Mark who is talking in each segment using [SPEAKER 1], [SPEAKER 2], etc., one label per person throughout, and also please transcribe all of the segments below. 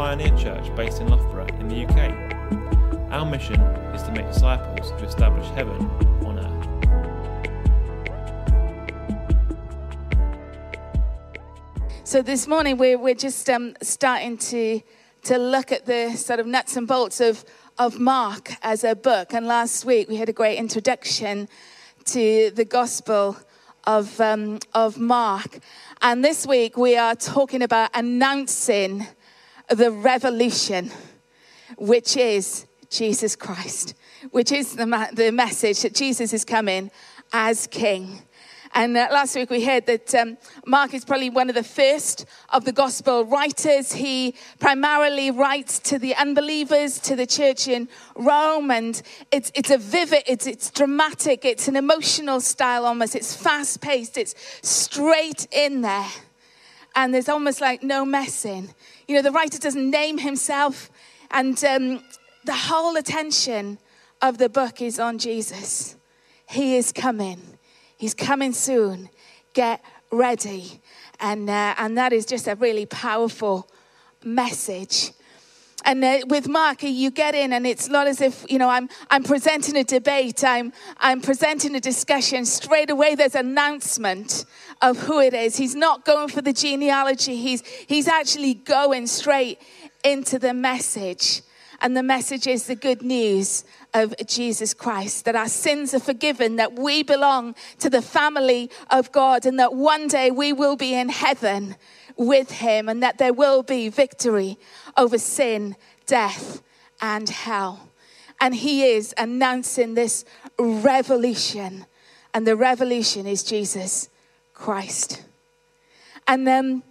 [SPEAKER 1] Pioneer church based in Loughborough in the UK. Our mission is to make disciples to establish heaven on earth.
[SPEAKER 2] So this morning we're, we're just um, starting to, to look at the sort of nuts and bolts of, of Mark as a book. And last week we had a great introduction to the Gospel of, um, of Mark. And this week we are talking about announcing the revolution, which is Jesus Christ, which is the, ma- the message that Jesus is coming as King. And uh, last week we heard that um, Mark is probably one of the first of the gospel writers. He primarily writes to the unbelievers, to the church in Rome, and it's, it's a vivid, it's, it's dramatic, it's an emotional style almost. It's fast paced, it's straight in there. And there's almost like no messing. You know, the writer doesn't name himself, and um, the whole attention of the book is on Jesus. He is coming. He's coming soon. Get ready. And, uh, and that is just a really powerful message. And uh, with Mark, you get in, and it's not as if, you know, I'm, I'm presenting a debate, I'm, I'm presenting a discussion. Straight away, there's announcement of who it is. He's not going for the genealogy, he's, he's actually going straight into the message. And the message is the good news of Jesus Christ, that our sins are forgiven, that we belong to the family of God, and that one day we will be in heaven with Him, and that there will be victory over sin, death, and hell. And He is announcing this revolution, and the revolution is Jesus Christ. And then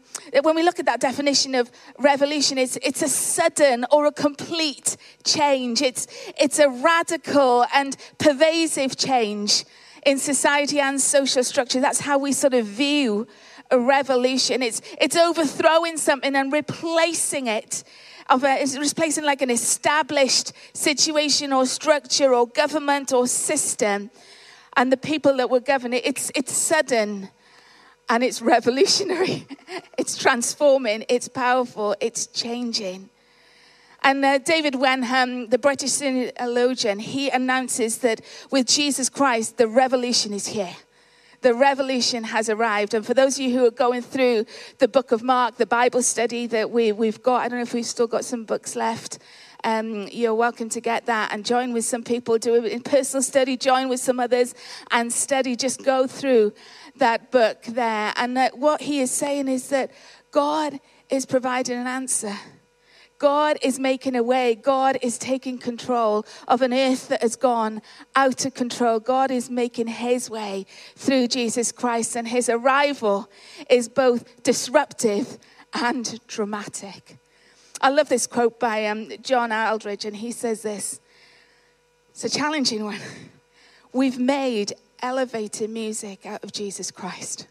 [SPEAKER 2] when we look at that definition of revolution, it's, it's a sudden or a complete change. It's, it's a radical and pervasive change in society and social structure. That's how we sort of view a revolution. It's, it's overthrowing something and replacing it. Of a, it's replacing like an established situation or structure or government or system and the people that were governing. it. It's, it's sudden and it's revolutionary. it's transforming, it's powerful, it's changing. And uh, David Wenham, the British theologian, he announces that with Jesus Christ, the revolution is here. The revolution has arrived. And for those of you who are going through the book of Mark, the Bible study that we, we've got, I don't know if we've still got some books left. Um, you're welcome to get that and join with some people, do in personal study, join with some others and study. Just go through that book there. And that what he is saying is that God is providing an answer. God is making a way. God is taking control of an earth that has gone out of control. God is making his way through Jesus Christ, and his arrival is both disruptive and dramatic. I love this quote by um, John Eldredge, and he says this it's a challenging one. We've made elevated music out of Jesus Christ.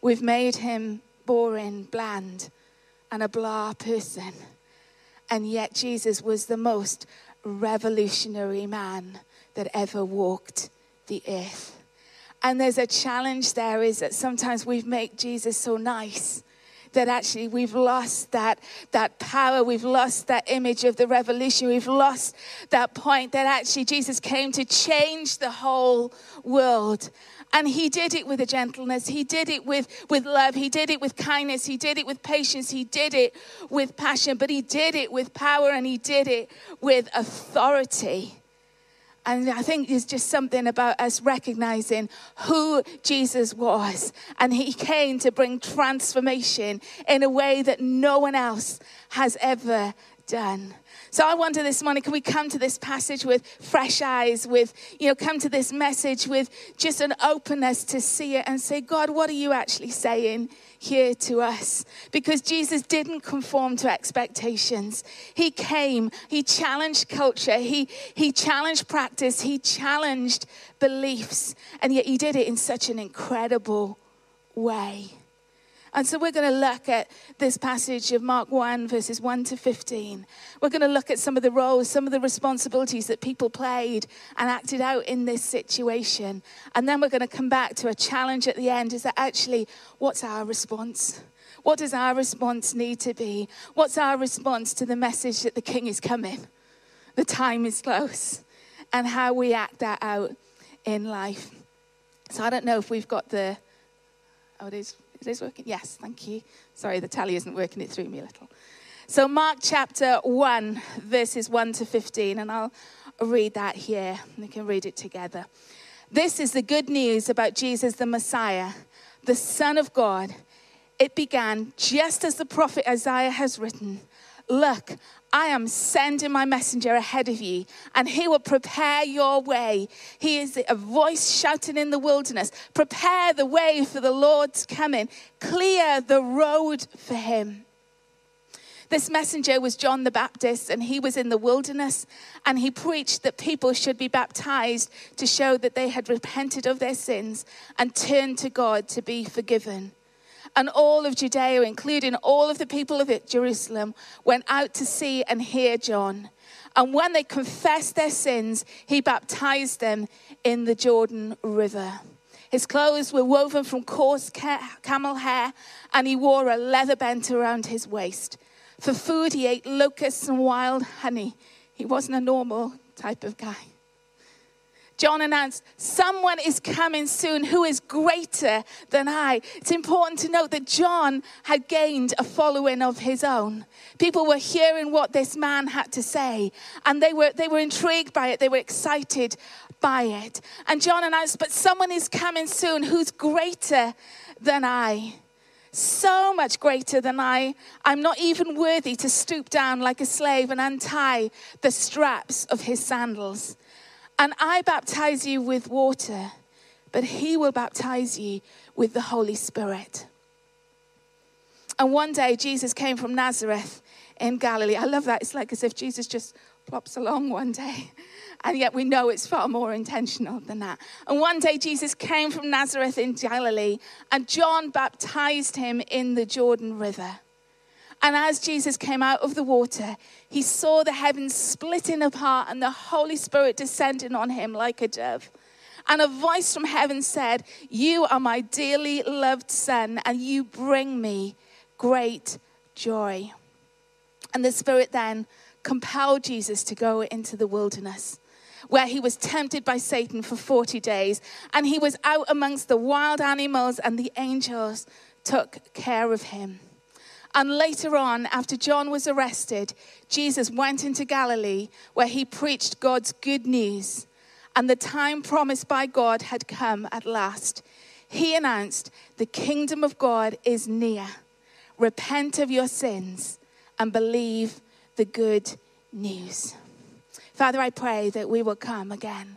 [SPEAKER 2] We've made him boring, bland, and a blah person. And yet, Jesus was the most revolutionary man that ever walked the earth. And there's a challenge there is that sometimes we've made Jesus so nice that actually we've lost that, that power. We've lost that image of the revolution. We've lost that point that actually Jesus came to change the whole world. And he did it with a gentleness. He did it with, with love. He did it with kindness. He did it with patience. He did it with passion. But he did it with power and he did it with authority. And I think there's just something about us recognizing who Jesus was. And he came to bring transformation in a way that no one else has ever done. So I wonder this morning, can we come to this passage with fresh eyes, with, you know, come to this message with just an openness to see it and say, God, what are you actually saying here to us because Jesus didn't conform to expectations. He came, he challenged culture, he, he challenged practice, he challenged beliefs, and yet he did it in such an incredible way. And so we're going to look at this passage of Mark 1, verses 1 to 15. We're going to look at some of the roles, some of the responsibilities that people played and acted out in this situation. And then we're going to come back to a challenge at the end is that actually, what's our response? What does our response need to be? What's our response to the message that the king is coming? The time is close. And how we act that out in life. So I don't know if we've got the. Oh, it is. It is working? Yes, thank you. Sorry, the tally isn't working. It threw me a little. So, Mark chapter 1, verses 1 to 15, and I'll read that here. We can read it together. This is the good news about Jesus the Messiah, the Son of God. It began just as the prophet Isaiah has written Look, I am sending my messenger ahead of you, and he will prepare your way. He is a voice shouting in the wilderness Prepare the way for the Lord's coming, clear the road for him. This messenger was John the Baptist, and he was in the wilderness, and he preached that people should be baptized to show that they had repented of their sins and turned to God to be forgiven. And all of Judea, including all of the people of Jerusalem, went out to see and hear John. And when they confessed their sins, he baptized them in the Jordan River. His clothes were woven from coarse camel hair, and he wore a leather belt around his waist. For food, he ate locusts and wild honey. He wasn't a normal type of guy. John announced, Someone is coming soon who is greater than I. It's important to note that John had gained a following of his own. People were hearing what this man had to say, and they were, they were intrigued by it, they were excited by it. And John announced, But someone is coming soon who's greater than I so much greater than I. I'm not even worthy to stoop down like a slave and untie the straps of his sandals. And I baptize you with water, but he will baptize you with the Holy Spirit. And one day Jesus came from Nazareth in Galilee. I love that. It's like as if Jesus just plops along one day. And yet we know it's far more intentional than that. And one day Jesus came from Nazareth in Galilee, and John baptized him in the Jordan River. And as Jesus came out of the water, he saw the heavens splitting apart and the Holy Spirit descending on him like a dove. And a voice from heaven said, You are my dearly loved Son, and you bring me great joy. And the Spirit then compelled Jesus to go into the wilderness where he was tempted by Satan for 40 days. And he was out amongst the wild animals, and the angels took care of him. And later on, after John was arrested, Jesus went into Galilee where he preached God's good news. And the time promised by God had come at last. He announced, The kingdom of God is near. Repent of your sins and believe the good news. Father, I pray that we will come again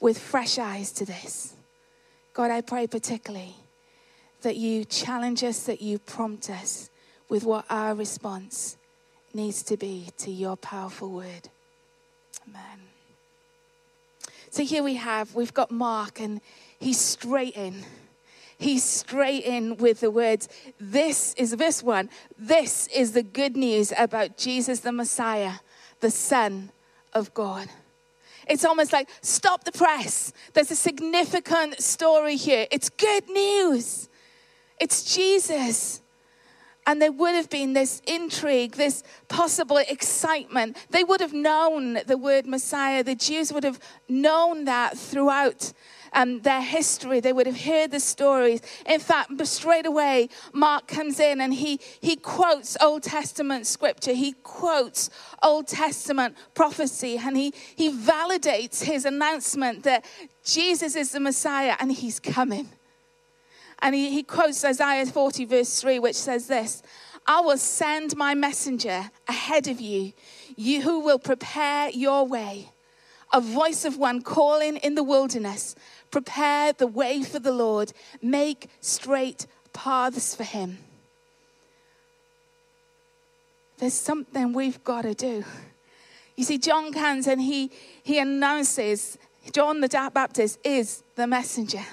[SPEAKER 2] with fresh eyes to this. God, I pray particularly that you challenge us, that you prompt us with what our response needs to be to your powerful word. Amen. So here we have, we've got Mark, and he's straight in. He's straight in with the words, This is this one. This is the good news about Jesus the Messiah, the Son of God. It's almost like, stop the press. There's a significant story here. It's good news. It's Jesus. And there would have been this intrigue, this possible excitement. They would have known the word Messiah. The Jews would have known that throughout um, their history. They would have heard the stories. In fact, straight away, Mark comes in and he, he quotes Old Testament scripture. He quotes Old Testament prophecy and he, he validates his announcement that Jesus is the Messiah and he's coming. And he, he quotes Isaiah 40, verse 3, which says this I will send my messenger ahead of you, you who will prepare your way. A voice of one calling in the wilderness, Prepare the way for the Lord, make straight paths for him. There's something we've got to do. You see, John comes and he, he announces John the Baptist is the messenger.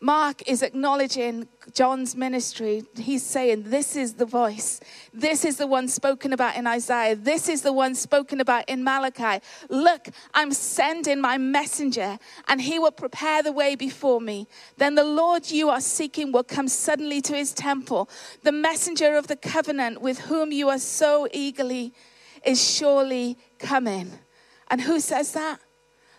[SPEAKER 2] Mark is acknowledging John's ministry. He's saying, This is the voice. This is the one spoken about in Isaiah. This is the one spoken about in Malachi. Look, I'm sending my messenger, and he will prepare the way before me. Then the Lord you are seeking will come suddenly to his temple. The messenger of the covenant with whom you are so eagerly is surely coming. And who says that?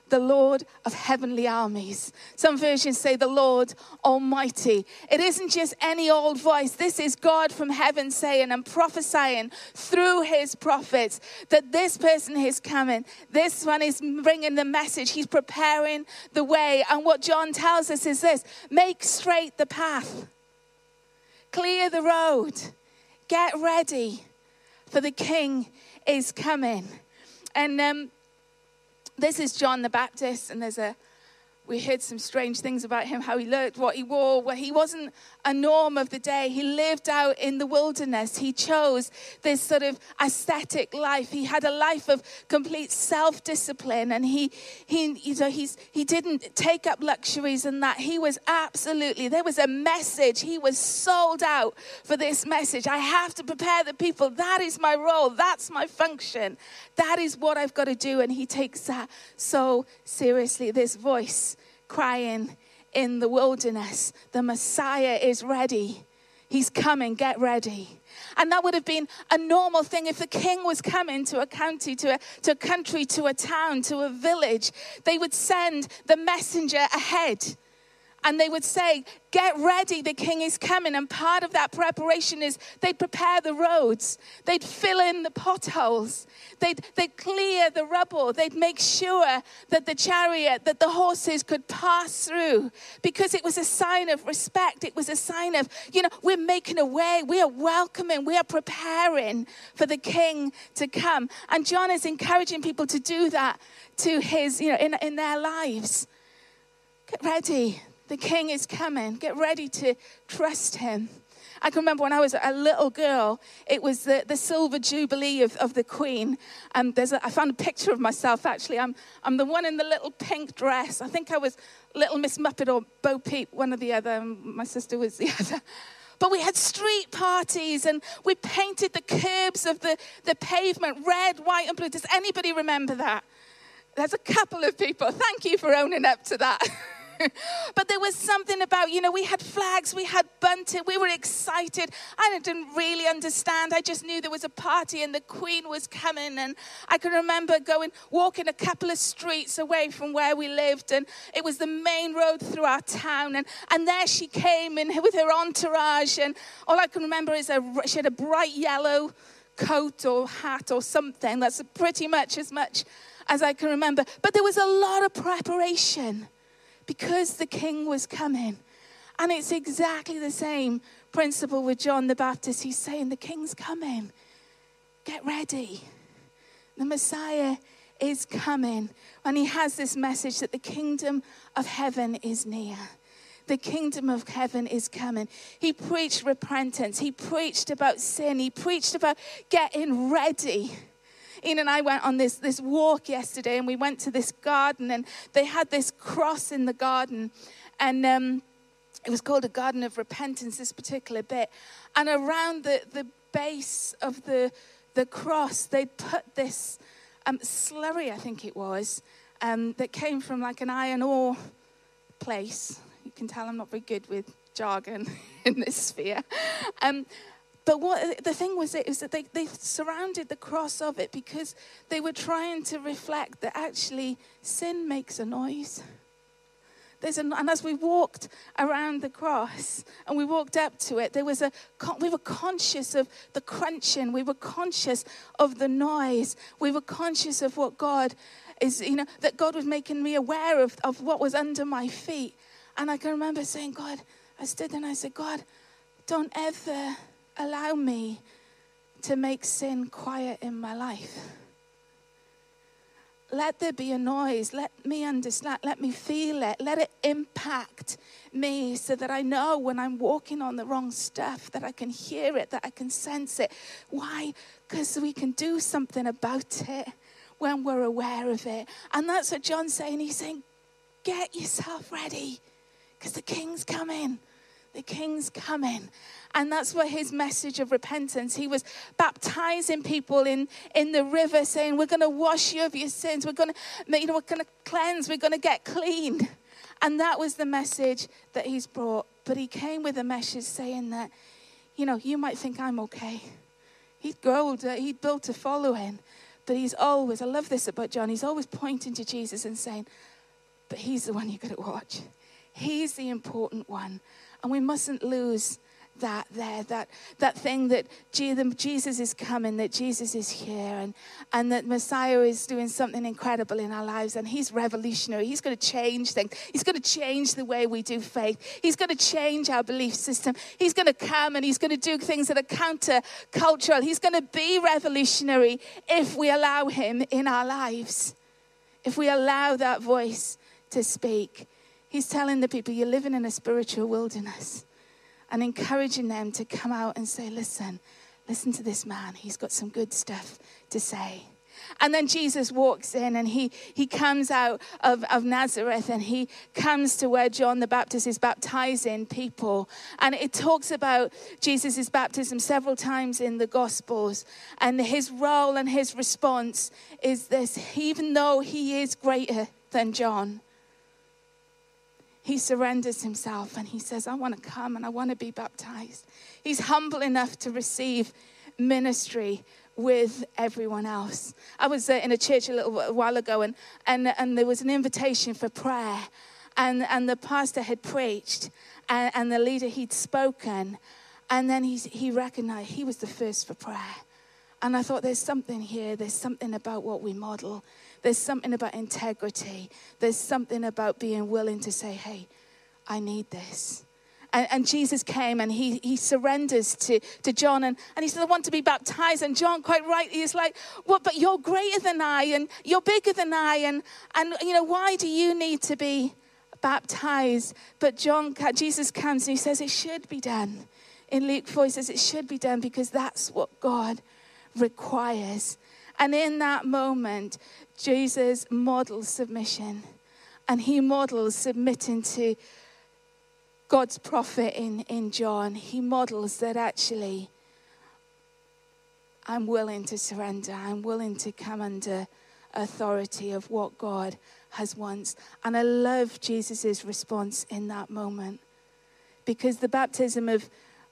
[SPEAKER 2] The Lord of heavenly armies. Some versions say the Lord Almighty. It isn't just any old voice. This is God from heaven saying and prophesying through his prophets that this person is coming. This one is bringing the message. He's preparing the way. And what John tells us is this make straight the path, clear the road, get ready, for the King is coming. And um, this is John the Baptist, and there's a we heard some strange things about him, how he looked, what he wore, where he wasn't a norm of the day. He lived out in the wilderness. He chose this sort of ascetic life. He had a life of complete self-discipline, and he, he, you know, he's, he didn't take up luxuries and that. He was absolutely, there was a message. He was sold out for this message. I have to prepare the people. That is my role. That's my function. That is what I've got to do. And he takes that so seriously. This voice crying in the wilderness. The Messiah is ready. He's coming, get ready. And that would have been a normal thing if the king was coming to a county, to a, to a country, to a town, to a village. They would send the messenger ahead and they would say, Get ready, the king is coming. And part of that preparation is they'd prepare the roads, they'd fill in the potholes, they'd, they'd clear the rubble, they'd make sure that the chariot, that the horses could pass through because it was a sign of respect. It was a sign of, you know, we're making a way, we are welcoming, we are preparing for the king to come. And John is encouraging people to do that to his, you know, in, in their lives. Get ready the king is coming. Get ready to trust him. I can remember when I was a little girl, it was the, the silver jubilee of, of the queen. And there's a, I found a picture of myself actually. I'm, I'm the one in the little pink dress. I think I was Little Miss Muffet or Bo Peep, one or the other. My sister was the other. But we had street parties and we painted the curbs of the, the pavement red, white, and blue. Does anybody remember that? There's a couple of people. Thank you for owning up to that. but there was something about, you know, we had flags, we had bunting, we were excited. I didn't really understand. I just knew there was a party and the Queen was coming. And I can remember going, walking a couple of streets away from where we lived. And it was the main road through our town. And, and there she came in with her entourage. And all I can remember is a, she had a bright yellow coat or hat or something. That's pretty much as much as I can remember. But there was a lot of preparation because the king was coming. And it's exactly the same principle with John the Baptist. He's saying, The king's coming. Get ready. The Messiah is coming. And he has this message that the kingdom of heaven is near. The kingdom of heaven is coming. He preached repentance. He preached about sin. He preached about getting ready. Ian and I went on this, this walk yesterday and we went to this garden and they had this cross in the garden. And um, it was called a garden of repentance, this particular bit. And around the, the base of the, the cross, they'd put this um, slurry, I think it was, um, that came from like an iron ore place. You can tell I'm not very good with jargon in this sphere. Um, but what the thing was is that they, they surrounded the cross of it because they were trying to reflect that actually sin makes a noise. There's a, and as we walked around the cross and we walked up to it, there was a, we were conscious of the crunching. We were conscious of the noise. We were conscious of what God is, you know, that God was making me aware of, of what was under my feet. And I can remember saying, God, I stood and I said, God, don't ever allow me to make sin quiet in my life. Let there be a noise. Let me understand. Let me feel it. Let it impact me so that I know when I'm walking on the wrong stuff, that I can hear it, that I can sense it. Why? Because we can do something about it when we're aware of it. And that's what John's saying. He's saying, get yourself ready. Because the king's coming. The king's coming. And that's what his message of repentance. He was baptizing people in, in the river, saying, We're going to wash you of your sins. We're going to, you know, we're to cleanse. We're going to get clean. And that was the message that he's brought. But he came with a message saying that, you know, you might think I'm okay. He'd grown, uh, he'd built a following. But he's always, I love this about John, he's always pointing to Jesus and saying, But he's the one you've got to watch. He's the important one. And we mustn't lose that there, that, that thing that Jesus is coming, that Jesus is here, and, and that Messiah is doing something incredible in our lives, and He's revolutionary. He's going to change things. He's going to change the way we do faith. He's going to change our belief system. He's going to come and He's going to do things that are counter cultural. He's going to be revolutionary if we allow Him in our lives, if we allow that voice to speak. He's telling the people, You're living in a spiritual wilderness and encouraging them to come out and say, Listen, listen to this man. He's got some good stuff to say. And then Jesus walks in and he, he comes out of, of Nazareth and he comes to where John the Baptist is baptizing people. And it talks about Jesus' baptism several times in the Gospels. And his role and his response is this even though he is greater than John, he surrenders himself and he says, I want to come and I want to be baptized. He's humble enough to receive ministry with everyone else. I was in a church a little while ago and, and, and there was an invitation for prayer. And, and the pastor had preached and, and the leader he'd spoken. And then he, he recognized he was the first for prayer. And I thought, there's something here, there's something about what we model there's something about integrity. There's something about being willing to say, hey, I need this. And, and, Jesus came and he, he surrenders to, to John and, and he said, I want to be baptized. And John, quite rightly, is like, Well, but you're greater than I and you're bigger than I. And, and you know, why do you need to be baptized? But John, Jesus comes and he says, It should be done. In Luke 4, he says, It should be done because that's what God requires. And in that moment, Jesus models submission and he models submitting to God's prophet in, in John. He models that actually I'm willing to surrender, I'm willing to come under authority of what God has once. And I love Jesus' response in that moment because the baptism of,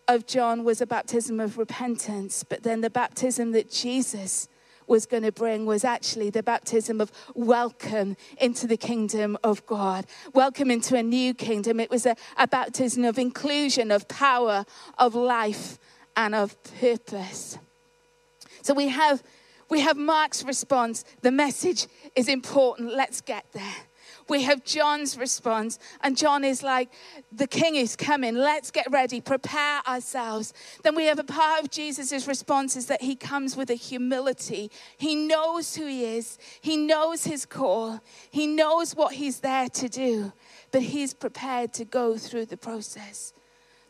[SPEAKER 2] of John was a baptism of repentance, but then the baptism that Jesus was going to bring was actually the baptism of welcome into the kingdom of God, welcome into a new kingdom. It was a, a baptism of inclusion, of power, of life, and of purpose. So we have we have Mark's response. The message is important. Let's get there we have John's response. And John is like, the king is coming. Let's get ready, prepare ourselves. Then we have a part of Jesus' response is that he comes with a humility. He knows who he is, he knows his call, he knows what he's there to do, but he's prepared to go through the process,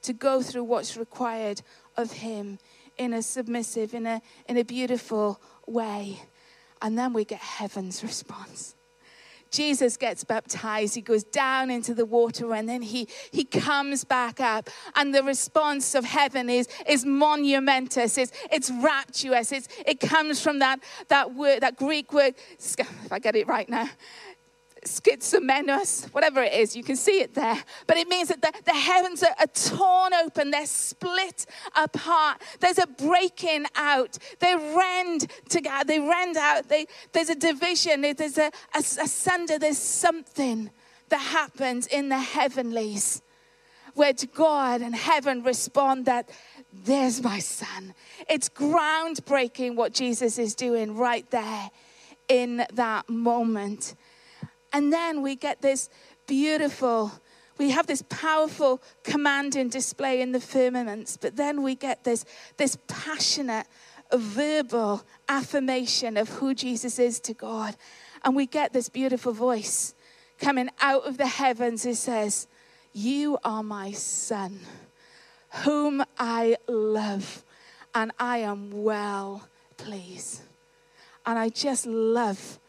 [SPEAKER 2] to go through what's required of him in a submissive, in a, in a beautiful way. And then we get heaven's response. Jesus gets baptized, he goes down into the water and then he, he comes back up. And the response of heaven is, is monumentous, it's, it's rapturous. It's, it comes from that, that word, that Greek word, if I get it right now, schizomenos, whatever it is, you can see it there. But it means that the, the heavens are, are, torn open, they're split apart. There's a breaking out. They rend together, they rend out. They, there's a division, there's a, a, a sunder, there's something that happens in the heavenlies where God and heaven respond that there's my son. It's groundbreaking what Jesus is doing right there in that moment. And then we get this beautiful, we have this powerful commanding display in the firmaments, but then we get this, this passionate, verbal affirmation of who Jesus is to God. And we get this beautiful voice coming out of the heavens It says, You are my son, whom I love, and I am well pleased. And I just love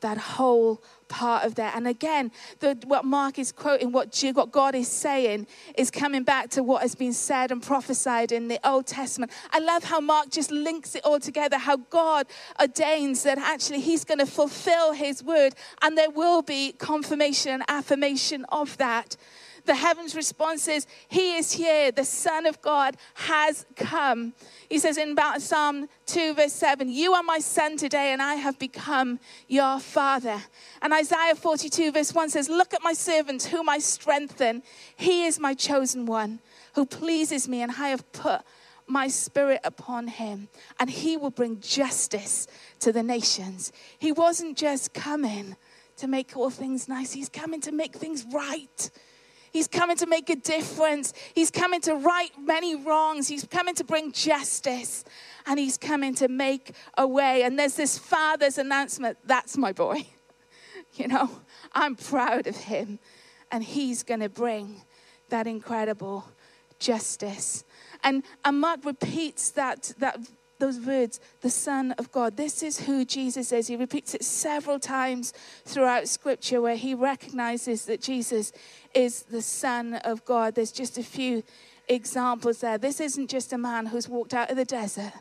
[SPEAKER 2] that whole part of that. And again, the, what Mark is quoting, what, what God is saying, is coming back to what has been said and prophesied in the Old Testament. I love how Mark just links it all together, how God ordains that actually He's going to fulfill His word, and there will be confirmation and affirmation of that the heaven's response is, He is here. The Son of God has come. He says in Psalm 2, verse 7, You are my son today, and I have become your father. And Isaiah 42, verse 1 says, Look at my servant, whom I strengthen. He is my chosen one, who pleases me, and I have put my spirit upon him, and he will bring justice to the nations. He wasn't just coming to make all things nice, he's coming to make things right. He's coming to make a difference. He's coming to right many wrongs. He's coming to bring justice. And he's coming to make a way. And there's this father's announcement that's my boy. You know, I'm proud of him. And he's going to bring that incredible justice. And, and Mark repeats that, that those words, the Son of God. This is who Jesus is. He repeats it several times throughout Scripture where he recognizes that Jesus is the Son of God. There's just a few examples there. This isn't just a man who's walked out of the desert,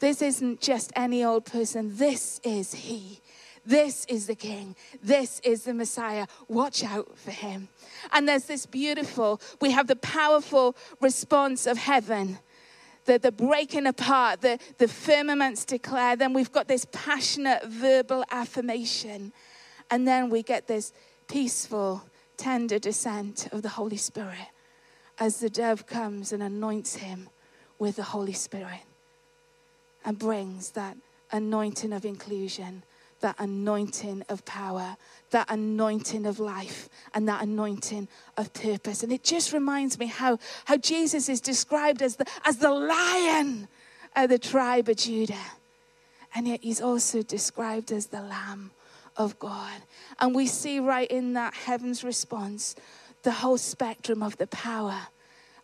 [SPEAKER 2] this isn't just any old person. This is He. This is the King. This is the Messiah. Watch out for Him. And there's this beautiful, we have the powerful response of heaven the, the breaking apart, the, the firmaments declare. Then we've got this passionate verbal affirmation. And then we get this peaceful, tender descent of the Holy Spirit as the dove comes and anoints him with the Holy Spirit and brings that anointing of inclusion that anointing of power, that anointing of life, and that anointing of purpose. And it just reminds me how, how Jesus is described as the, as the lion of the tribe of Judah. And yet he's also described as the Lamb of God. And we see right in that heaven's response the whole spectrum of the power,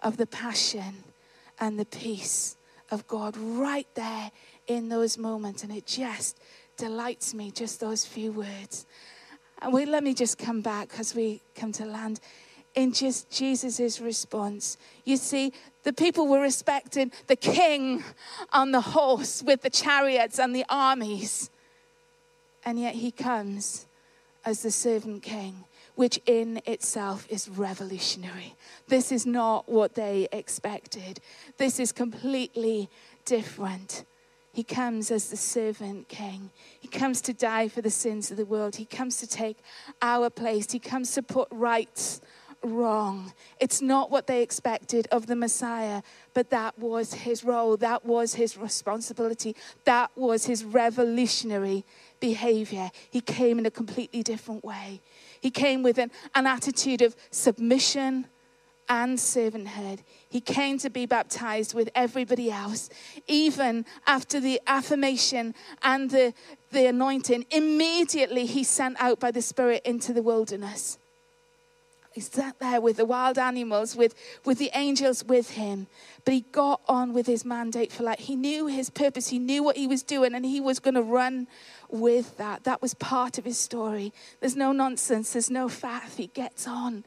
[SPEAKER 2] of the passion, and the peace of God right there in those moments. And it just delights me, just those few words. And we, let me just come back as we come to land in just Jesus' response. You see, the people were respecting the king on the horse with the chariots and the armies. And yet he comes as the servant king, which in itself is revolutionary. This is not what they expected, this is completely different. He comes as the servant king. He comes to die for the sins of the world. He comes to take our place. He comes to put right wrong. It's not what they expected of the Messiah, but that was his role. That was his responsibility. That was his revolutionary behavior. He came in a completely different way. He came with an, an attitude of submission and servanthood. He came to be baptized with everybody else. Even after the affirmation and the, the anointing, immediately he sent out by the Spirit into the wilderness. He sat there with the wild animals, with, with the angels with him. But he got on with his mandate for life. He knew his purpose, he knew what he was doing, and he was going to run with that. That was part of his story. There's no nonsense, there's no faff. He gets on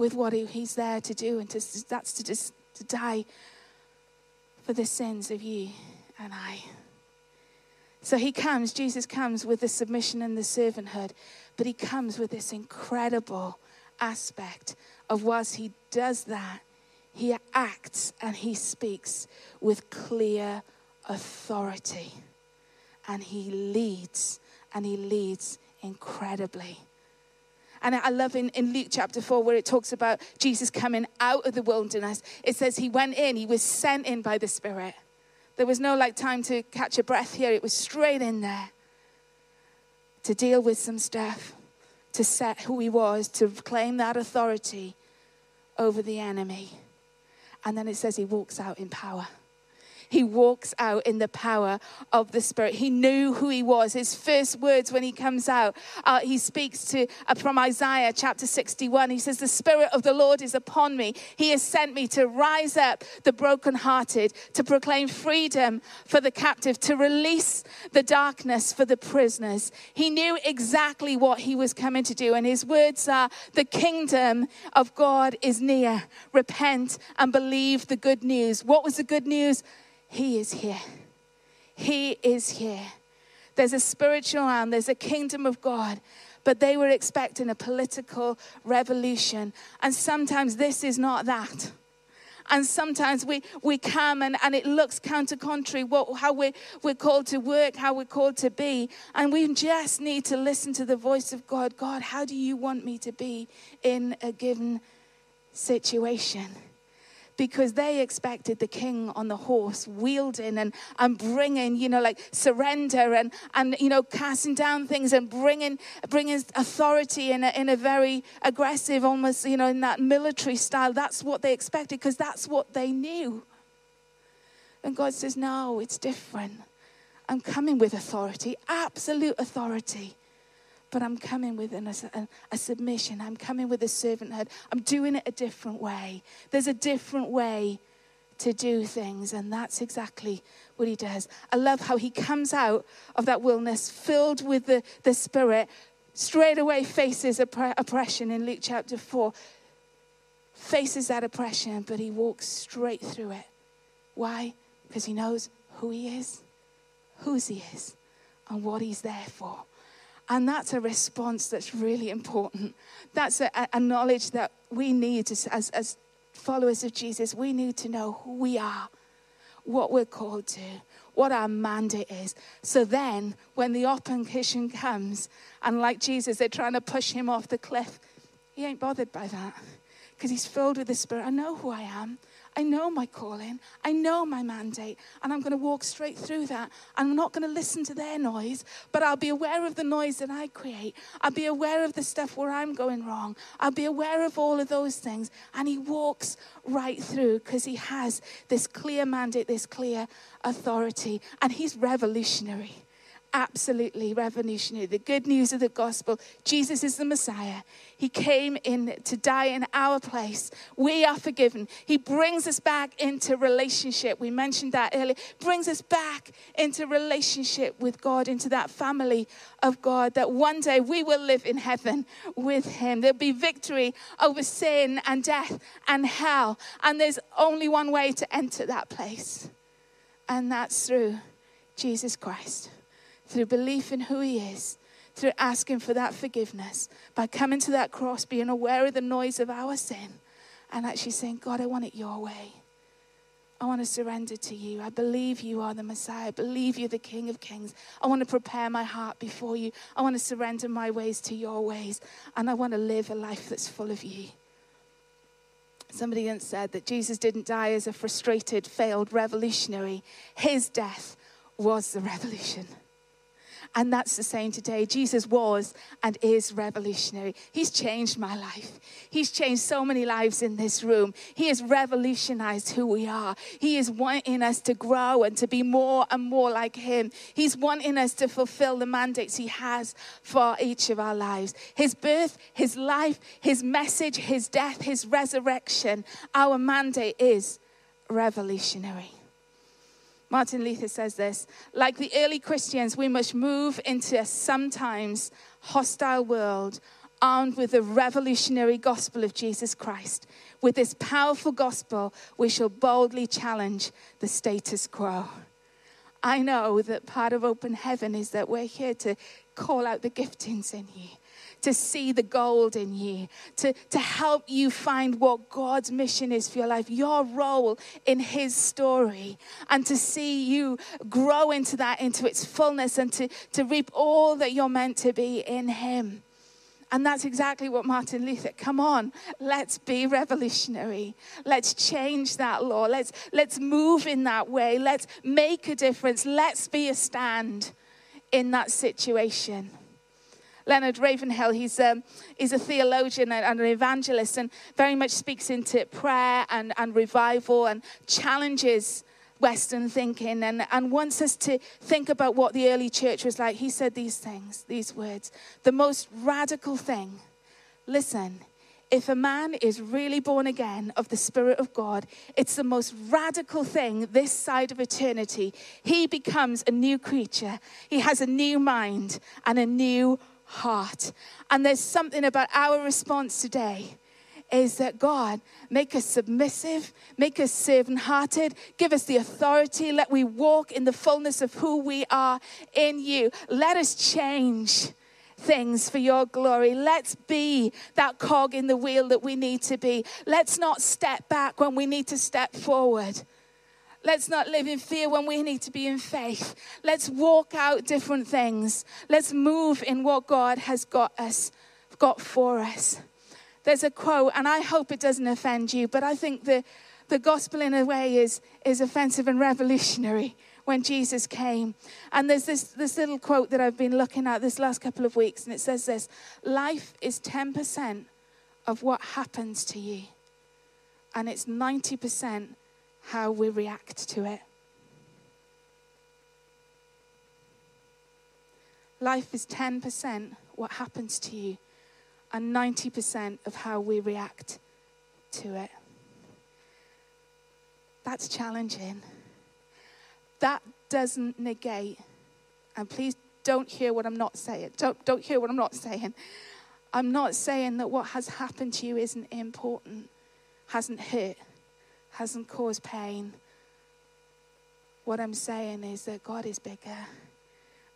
[SPEAKER 2] with what he's there to do, and to, that's to, just, to die for the sins of you and I. So he comes, Jesus comes with the submission and the servanthood, but he comes with this incredible aspect of whilst he does that, he acts and he speaks with clear authority. And he leads, and he leads incredibly. And I love in, in Luke chapter 4 where it talks about Jesus coming out of the wilderness. It says he went in, he was sent in by the Spirit. There was no like time to catch a breath here, it was straight in there to deal with some stuff, to set who he was, to claim that authority over the enemy. And then it says he walks out in power. He walks out in the power of the Spirit. He knew who he was. His first words when he comes out, uh, he speaks to uh, from Isaiah chapter 61. He says, The Spirit of the Lord is upon me. He has sent me to rise up the brokenhearted, to proclaim freedom for the captive, to release the darkness for the prisoners. He knew exactly what he was coming to do. And his words are, The kingdom of God is near. Repent and believe the good news. What was the good news? He is here. He is here. There's a spiritual realm, there's a kingdom of God, but they were expecting a political revolution. And sometimes this is not that. And sometimes we, we come and, and it looks counter contrary what, how we're, we're called to work, how we're called to be. And we just need to listen to the voice of God. God, how do you want me to be in a given situation? Because they expected the king on the horse wielding and, and bringing, you know, like surrender and, and, you know, casting down things and bringing, bringing authority in a, in a very aggressive, almost, you know, in that military style. That's what they expected because that's what they knew. And God says, no, it's different. I'm coming with authority, absolute authority but I'm coming with an, a, a, submission. I'm coming with a servanthood. I'm doing it a different way. There's a different way to do things, and that's exactly what he does. I love how he comes out of that wilderness filled with the, the Spirit, straight away faces oppression in Luke chapter 4. Faces that oppression, but he walks straight through it. Why? Because he knows who he is, whose he is, and what he's there for. And that's a response that's really important. That's a, a knowledge that we need as, as, as followers of Jesus. We need to know who we are, what we're called to, what our mandate is. So then, when the opposition comes, and like Jesus, they're trying to push him off the cliff, he ain't bothered by that because he's filled with the Spirit. I know who I am. I know my calling, I know my mandate, and I'm going to walk straight through that. I'm not going to listen to their noise, but I'll be aware of the noise that I create. I'll be aware of the stuff where I'm going wrong. I'll be aware of all of those things. And he walks right through because he has this clear mandate, this clear authority, and he's revolutionary absolutely revolutionary. The good news of the gospel Jesus is the Messiah. He came in to die in our place. We are forgiven. He brings us back into relationship. We mentioned that earlier. Brings us back into relationship with God, into that family of God, that one day we will live in heaven with Him. There'll be victory over sin and death and hell. And there's only one way to enter that place, and that's through Jesus Christ through belief in who He is, through asking for that forgiveness, by coming to that cross, being aware of the noise of our sin, and actually saying, God, I want it your way. I want to surrender to you. I believe you are the Messiah. I believe you're the King of Kings. I want to prepare my heart before you. I want to surrender my ways to your ways. And I want to live a life that's full of you. Somebody once said that Jesus didn't die as a frustrated, failed revolutionary, his death was the revolution. And that's the same today. Jesus was and is revolutionary. He's changed my life. He's changed so many lives in this room. He has revolutionized who we are. He is wanting us to grow and to be more and more like Him. He's wanting us to fulfill the mandates He has for each of our lives. His birth, His life, His message, His death, His resurrection. Our mandate is revolutionary. Martin Luther says this like the early Christians, we must move into a sometimes hostile world armed with the revolutionary gospel of Jesus Christ. With this powerful gospel, we shall boldly challenge the status quo. I know that part of open heaven is that we're here to call out the giftings in you to see the gold in you, to, to help you find what God's mission is for your life, your role in His story, and to see you grow into that, into its fullness, and to, to reap all that you're meant to be in Him. And that's exactly what Martin Luther, come on, let's be revolutionary. Let's change that law. Let's, let's move in that way. Let's make a difference. Let's be a stand in that situation. Leonard Ravenhill, he's, um, he's a theologian and, an evangelist and very much speaks into prayer and, and revival and challenges Western thinking and, and wants us to think about what the early church was like. He said these things, these words. The most radical thing, listen, if a man is really born again of the Spirit of God, it's the most radical thing this side of eternity. He becomes a new creature, he has a new mind and a new heart. And there's something about our response today is that God, make us submissive, make us servant hearted, give us the authority, let we walk in the fullness of who we are in you. Let us change things for your glory. Let's be that cog in the wheel that we need to be. Let's not step back when we need to step forward. Let's not live in fear when we need to be in faith. Let's walk out different things. Let's move in what God has got us, got for us. There's a quote, and I hope it doesn't offend you, but I think the, the gospel in a way is, is offensive and revolutionary when Jesus came. And there's this, this little quote that I've been looking at this last couple of weeks, and it says this Life is 10% of what happens to you, and it's 90% how we react to it. Life is 10% what happens to you, and 90% of how we react to it. That's challenging. That doesn't negate, and please don't hear what I'm not saying. Don't, don't hear what I'm not saying. I'm not saying that what has happened to you isn't important, hasn't hurt, hasn't caused pain. What I'm saying is that God is bigger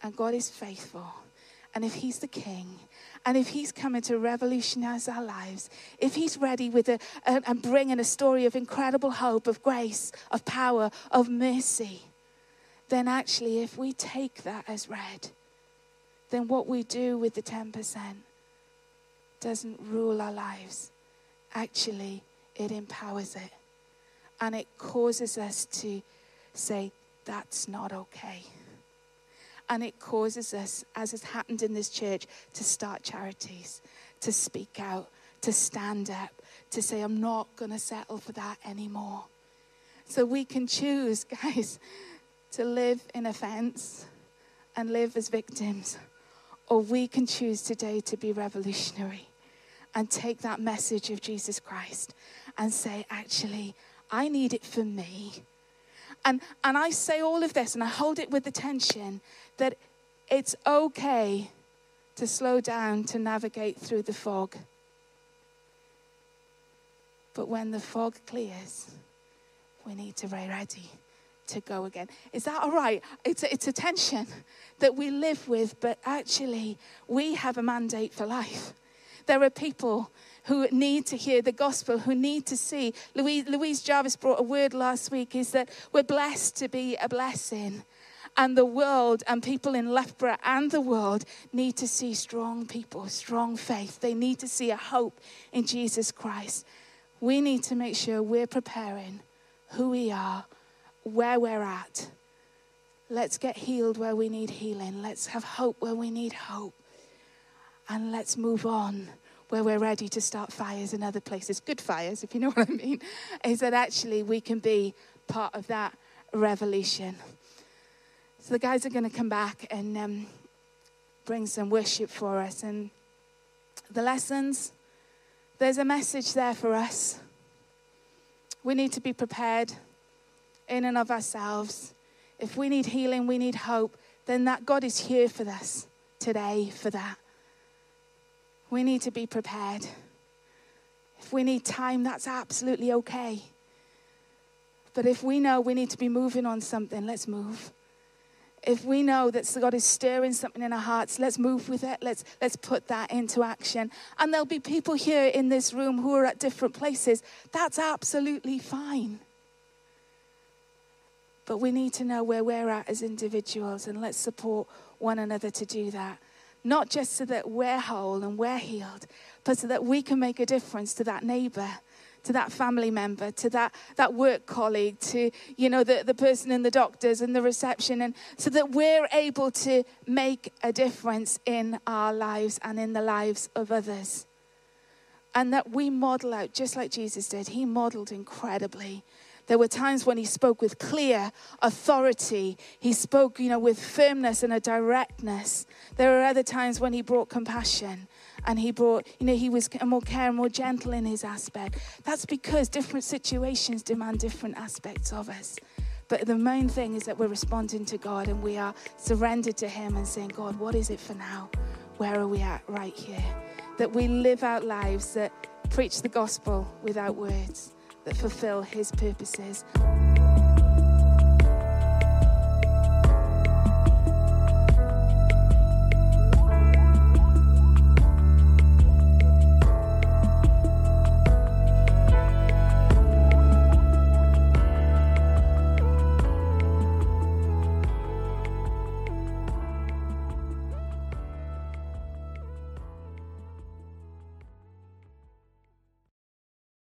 [SPEAKER 2] and God is faithful. And if He's the King, and if He's coming to revolutionize our lives, if He's ready with a, a, and bringing a story of incredible hope, of grace, of power, of mercy, then actually, if we take that as read, then what we do with the 10% doesn't rule our lives. Actually, it empowers it. And it causes us to say, that's not okay. And it causes us, as has happened in this church, to start charities, to speak out, to stand up, to say, I'm not going to settle for that anymore. So we can choose, guys, to live in offense and live as victims, or we can choose today to be revolutionary and take that message of Jesus Christ and say, actually, I need it for me. And, and I say all of this and I hold it with the tension that it's okay to slow down to navigate through the fog. But when the fog clears, we need to be ready to go again. Is that all right? It's a, it's a tension that we live with, but actually, we have a mandate for life. There are people who need to hear the gospel, who need to see. Louise, Louise Jarvis brought a word last week is that we're blessed to be a blessing. And the world and people in Loughborough and the world need to see strong people, strong faith. They need to see a hope in Jesus Christ. We need to make sure we're preparing who we are, where we're at. Let's get healed where we need healing. Let's have hope where we need hope. And let's move on where we're ready to start fires in other places. Good fires, if you know what I mean. Is that actually we can be part of that revolution. So the guys are going to come back and um, bring some worship for us. And the lessons, there's a message there for us. We need to be prepared in and of ourselves. If we need healing, we need hope, then that God is here for us today for that. We need to be prepared. If we need time, that's absolutely okay. But if we know we need to be moving on something, let's move if we know that God is stirring something in our hearts, let's move with it. Let's, let's put that into action. And there'll be people here in this room who are at different places. That's absolutely fine. But we need to know where we're at as individuals, and let's support one another to do that. Not just so that we're whole and we're healed, but so that we can make a difference to that neighbor to that family member, to that, that work colleague, to, you know, the, the person in the doctors and the reception, and so that we're able to make a difference in our lives and in the lives of others. And that we model out, just like Jesus did, he modeled incredibly. There were times when he spoke with clear authority. He spoke, you know, with firmness and a directness. There were other times when he brought compassion and he brought, you know, he was more care more gentle in his aspect. That's because different situations demand different aspects of us. But the main thing is that we're responding to God and we are surrendered to Him and saying, God, what is it for now? Where are we at right here? That we live out lives that preach the gospel without words, that fulfill His purposes.